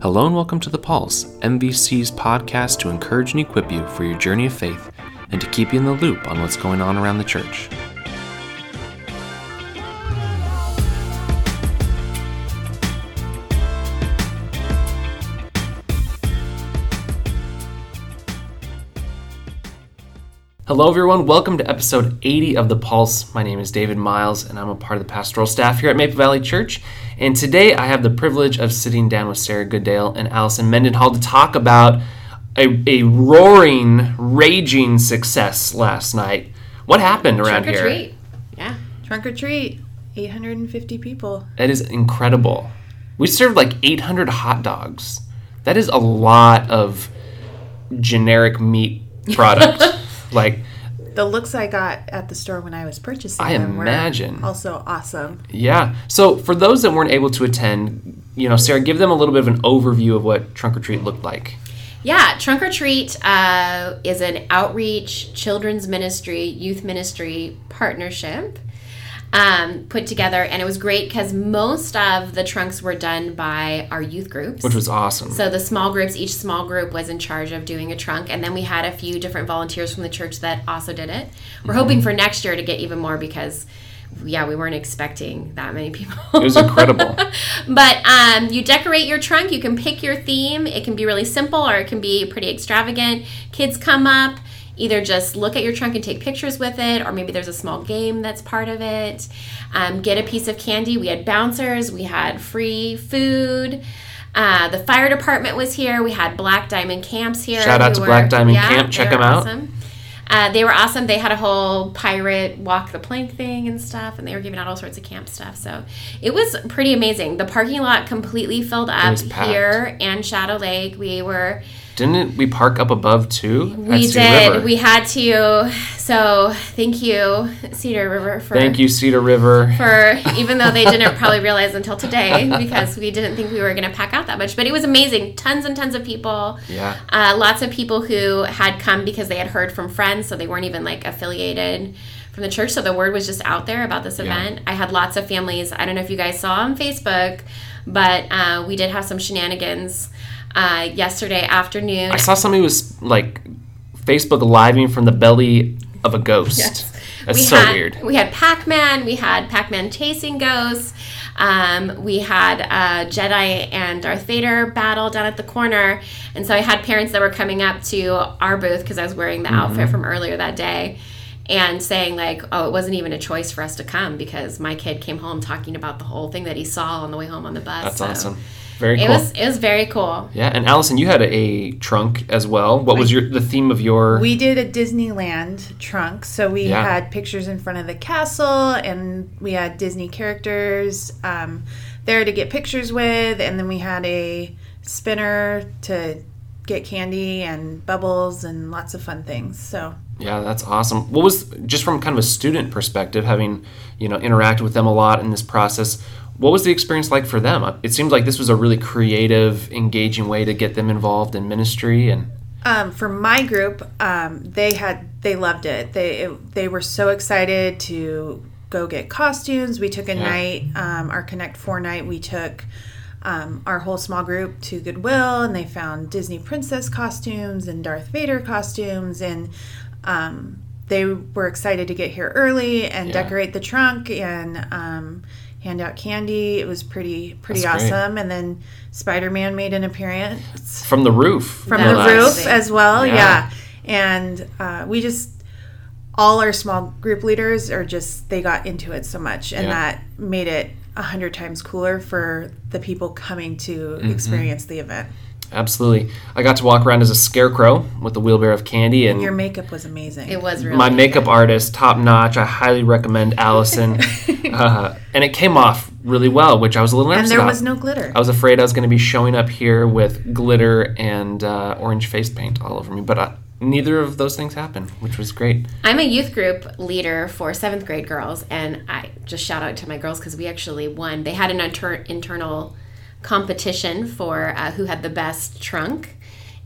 Hello and welcome to The Pulse, MVC's podcast to encourage and equip you for your journey of faith and to keep you in the loop on what's going on around the church. Hello, everyone. Welcome to episode 80 of The Pulse. My name is David Miles, and I'm a part of the pastoral staff here at Maple Valley Church. And today I have the privilege of sitting down with Sarah Goodale and Allison Mendenhall to talk about a, a roaring, raging success last night. What happened around here? Trunk or treat. Yeah. Trunk or treat, 850 people. That is incredible. We served like 800 hot dogs. That is a lot of generic meat product. like, The looks I got at the store when I was purchasing I them imagine. were also awesome. yeah. So, for those that weren't able to attend, you know, Sarah, give them a little bit of an overview of what Trunk or Treat looked like. Yeah. Trunk or Treat uh, is an outreach children's ministry, youth ministry partnership um, put together. And it was great because most of the trunks were done by our youth groups. Which was awesome. So the small groups, each small group was in charge of doing a trunk, and then we had a few different volunteers from the church that also did it. We're Mm-hmm. hoping for next year to get even more because, yeah, we weren't expecting that many people. it was incredible. But um, you decorate your trunk. You can pick your theme. It can be really simple or it can be pretty extravagant. Kids come up, either just look at your trunk and take pictures with it, or maybe there's a small game that's part of it. Um, get a piece of candy. We had bouncers. We had free food. Uh, the fire department was here. We had Black Diamond Camps here. Shout out to Black Diamond Camp. Check them out. Awesome. Uh, they were awesome. They had a whole pirate walk the plank thing and stuff, and they were giving out all sorts of camp stuff. So it was pretty amazing. The parking lot completely filled up here and Shadow Lake. We were Didn't we park up above too? at we did River? we had to. So thank you Cedar River for Thank you, Cedar River. for even though they didn't probably realize until today because we didn't think we were going to pack out that much. But it was amazing. Tons and tons of people. Yeah. Uh, lots of people who had come because they had heard from friends, so they weren't even like affiliated from the church. So the word was just out there about this event. I had lots of families. I don't know if you guys saw on Facebook, but uh, we did have some shenanigans uh, yesterday afternoon. I saw somebody was like Facebook living from the belly of a ghost. Yes. That's we so had, weird. We had Pac Man. We had Pac Man chasing ghosts. Um, we had uh, Jedi and Darth Vader battle down at the corner. And so I had parents that were coming up to our booth because I was wearing the Mm-hmm. outfit from earlier that day and saying, like, oh, it wasn't even a choice for us to come because my kid came home talking about the whole thing that he saw on the way home on the bus. That's So awesome. Very It cool. was it was very cool. yeah, and Allison, you had a, a trunk as well. What was your the theme of your? We did a Disneyland trunk, so we Yeah. had pictures in front of the castle, and we had Disney characters um, there to get pictures with, and then we had a spinner to get candy and bubbles and lots of fun things. So yeah, that's awesome. What was just from kind of a student perspective, having you know interacted with them a lot in this process? What was the experience like for them? It seems like this was a really creative, engaging way to get them involved in ministry, and Um, for my group, um, they had they loved it. They it, they were so excited to go get costumes. We took a Yeah. night, um, our Connect Four night. We took um, our whole small group to Goodwill, and they found Disney princess costumes and Darth Vader costumes, and um, they were excited to get here early and Yeah. decorate the trunk and um, hand out candy. It was pretty pretty That's great. awesome. And then Spider Man made an appearance from the roof. from the roof as well. Yeah. Yeah, and uh, we just all our small group leaders are just they got into it so much, and Yeah. that made it a hundred times cooler for the people coming to Mm-hmm. experience the event. Absolutely. I got to walk around as a scarecrow with a wheelbarrow of candy and Your makeup was amazing. It was really my good. makeup artist, top notch. I highly recommend Allison. uh, and it came off really well, which I was a little and nervous there about. was no glitter. I was afraid I was going to be showing up here with glitter and uh, orange face paint all over me, but uh, neither of those things happened, which was great. I'm a youth group leader for seventh grade girls, and I just shout out to my girls because we actually won. They had an inter- internal competition for uh, who had the best trunk,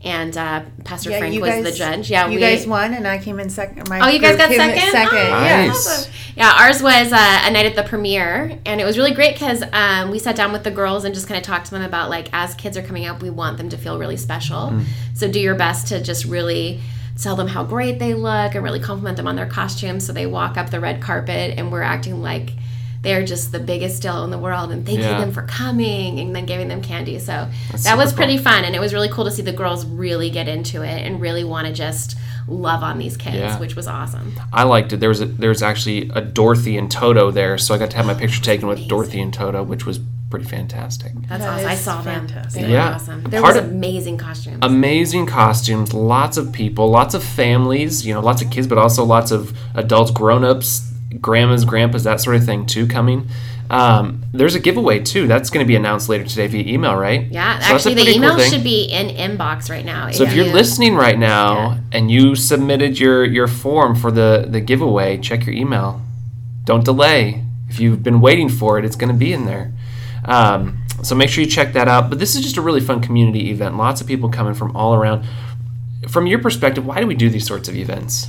and uh, Pastor Yeah, Frank was guys, the judge. Yeah, you we, guys won, and I came in second. My Oh, you guys got came second? Second, Oh, yeah. Nice. Awesome. Yeah, ours was uh, a night at the premiere, and it was really great because um, we sat down with the girls and just kind of talked to them about like as kids are coming up, we want them to feel really special. Hmm. So do your best to just really tell them how great they look and really compliment them on their costumes. So they walk up the red carpet, and we're acting like they're just the biggest deal in the world and thanking Yeah. them for coming and then giving them candy. So That's that was super pretty fun, and it was really cool to see the girls really get into it and really want to just love on these kids, Yeah. which was awesome. I liked it. There was a, there was actually a Dorothy and Toto there, so I got to have my picture taken with Dorothy and Toto, which was pretty fantastic. That's That awesome. I is saw them. fantastic. They Yeah. awesome. There Part was of- amazing costumes. Amazing costumes, lots of people, lots of families, you know, lots of kids, but also lots of adults, grown-ups, grandmas, grandpas, that sort of thing too coming. Um, there's a giveaway too. That's going to be announced later today via email, right? yeah, So actually, the pretty cool email should be in inbox right now. So if you're you- listening right now Yeah. and you submitted your your form for the the giveaway, check your email. Don't delay. If you've been waiting for it, it's going to be in there. Um, so make sure you check that out. But this is just a really fun community event. Lots of people coming from all around. From your perspective, why do we do these sorts of events?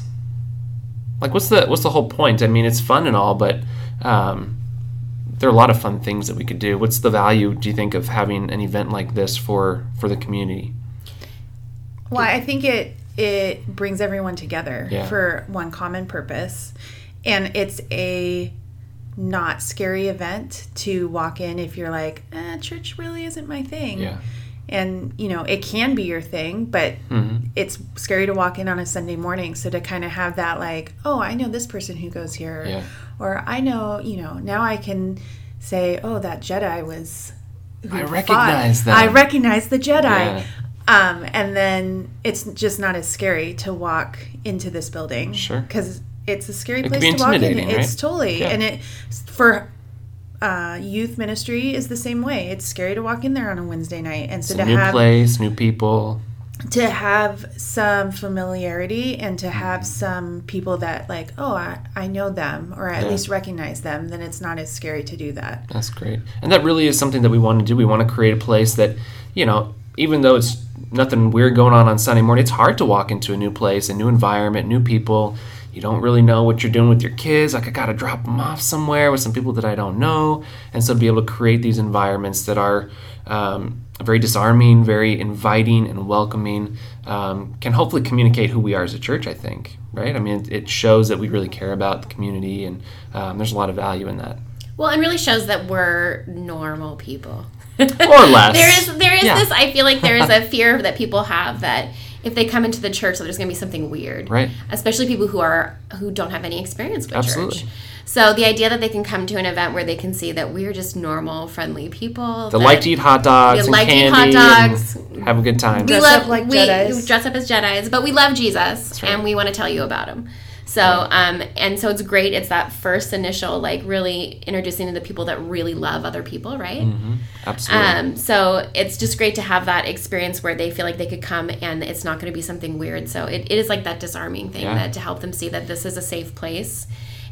Like, what's the what's the whole point? I mean, it's fun and all, but um, there are a lot of fun things that we could do. What's the value, do you think, of having an event like this for for the community? Well, I think it it brings everyone together Yeah. for one common purpose, and it's a not scary event to walk in if you're like, eh, church really isn't my thing. Yeah. And you know, it can be your thing, but Mhm. It's scary to walk in on a Sunday morning. So to kind of have that, like, oh, I know this person who goes here, Yeah. or I know, you know, now I can say, oh, that Jedi was. I fought. recognize them. I recognize the Jedi. Yeah. Um, and then it's just not as scary to walk into this building. Sure. Because it's a scary It place to walk in. intimidating, It's right? totally. Yeah. And it for uh, youth ministry is the same way. It's scary to walk in there on a Wednesday night, and so It's a to new have place, new people. To have some familiarity and to have some people that like, oh, I, I know them or at Yeah. least recognize them, then it's not as scary to do that. That's great. And that really is something that we want to do. We want to create a place that, you know, even though it's nothing weird going on on Sunday morning, it's hard to walk into a new place, a new environment, new people. You don't really know what you're doing with your kids. Like, I got to drop them off somewhere with some people that I don't know. And so to be able to create these environments that are um, very disarming, very inviting, and welcoming um, can hopefully communicate who we are as a church, I think, right? I mean, it, it shows that we really care about the community, and um, there's a lot of value in that. well, and really shows that we're normal people. Or less. there is there is Yeah. this. I feel like there is a fear that people have that if they come into the church, that there's going to be something weird, Right. Especially people who are who don't have any experience with Absolutely. church. So the idea that they can come to an event where they can see that we're just normal, friendly people They that like to eat hot dogs We and like to eat candy hot dogs. and have a good time. we Dress love up like we Jedis. dress up as Jedi's, but we love Jesus right. and we want to tell you about him. So, um, and so it's great. It's that first initial, like, really introducing to the people that really love other people, right? Mm-hmm. Absolutely. Um, so it's just great to have that experience where they feel like they could come and it's not going to be something weird. So it, it is like that disarming thing Yeah. that to help them see that this is a safe place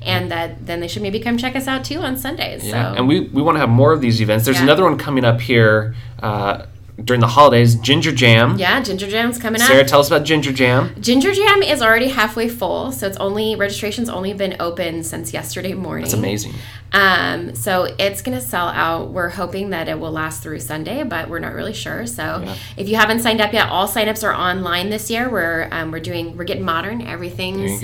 and that then they should maybe come check us out too on Sundays. yeah. So And we, we want to have more of these events. There's Yeah. another one coming up here uh, during the holidays Ginger Jam. yeah, Ginger Jam's coming up. Sarah, tell us about Ginger Jam. Ginger Jam is already halfway full, so it's only registration's only been open since yesterday morning. It's amazing. Um, so it's gonna sell out. We're hoping that it will last through Sunday, but we're not really sure. So Yeah. if you haven't signed up yet, all signups are online this year. We're um, we're doing we're getting modern. Everything's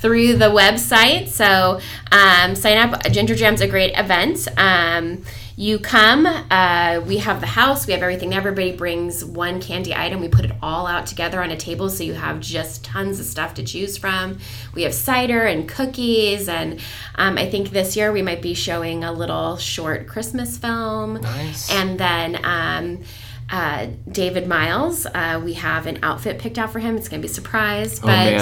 through the website. So um, sign up. Ginger Jam's a great event. Um, you come. Uh, we have the house. We have everything. Everybody brings one candy item. We put it all out together on a table, so you have just tons of stuff to choose from. We have cider and cookies, and um, I think this year we might be showing a little short Christmas film. Nice. And then. Um, uh, David Miles, uh, we have an outfit picked out for him. It's gonna be a surprise, Oh, but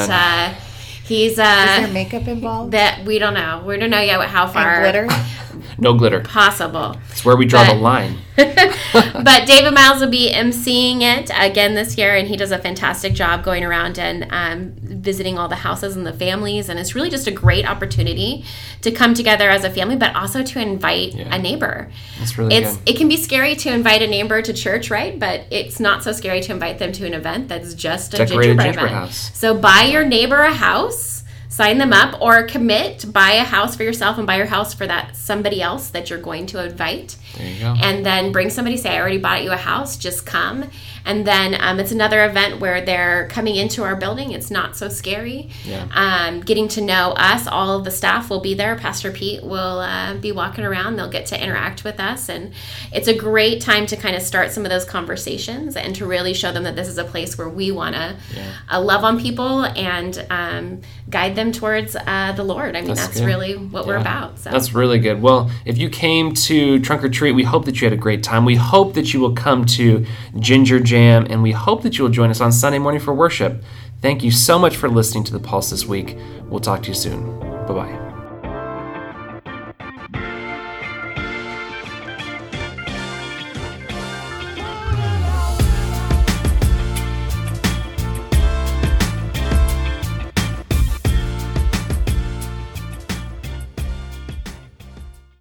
man. uh, he's Is there makeup involved? that we don't know. We don't know yet how far and glitter? No glitter. possible. It's where we draw But- the line. but David Miles will be emceeing it again this year, and he does a fantastic job going around and um, visiting all the houses and the families. And it's really just a great opportunity to come together as a family, but also to invite Yeah. a neighbor. That's really It's good. it can be scary to invite a neighbor to church, right? But it's not so scary to invite them to an event that's just a Decorated gingerbread, gingerbread event. house. So buy your neighbor a house, sign them up, or commit buy a house for yourself and buy your house for that somebody else that you're going to invite. There you go. and then bring somebody say i already bought you a house just come. And then um, it's another event where they're coming into our building. It's not so scary. Yeah. um, getting to know us all of the staff will be there. Pastor pete will uh, be walking around. They'll get to interact with us. And it's a great time to kind of start some of those conversations and to really show them that this is a place where we want to Yeah. uh, love on people and um, guide them towards uh, the lord i mean That's that's, really what we're about so That's really good. Well, if you came to Trunk or Treat, we hope that you had a great time. We hope that you will come to Ginger Jam, and we hope that you will join us on Sunday morning for worship. Thank you so much for listening to the Pulse this week. We'll talk to you soon. Bye bye.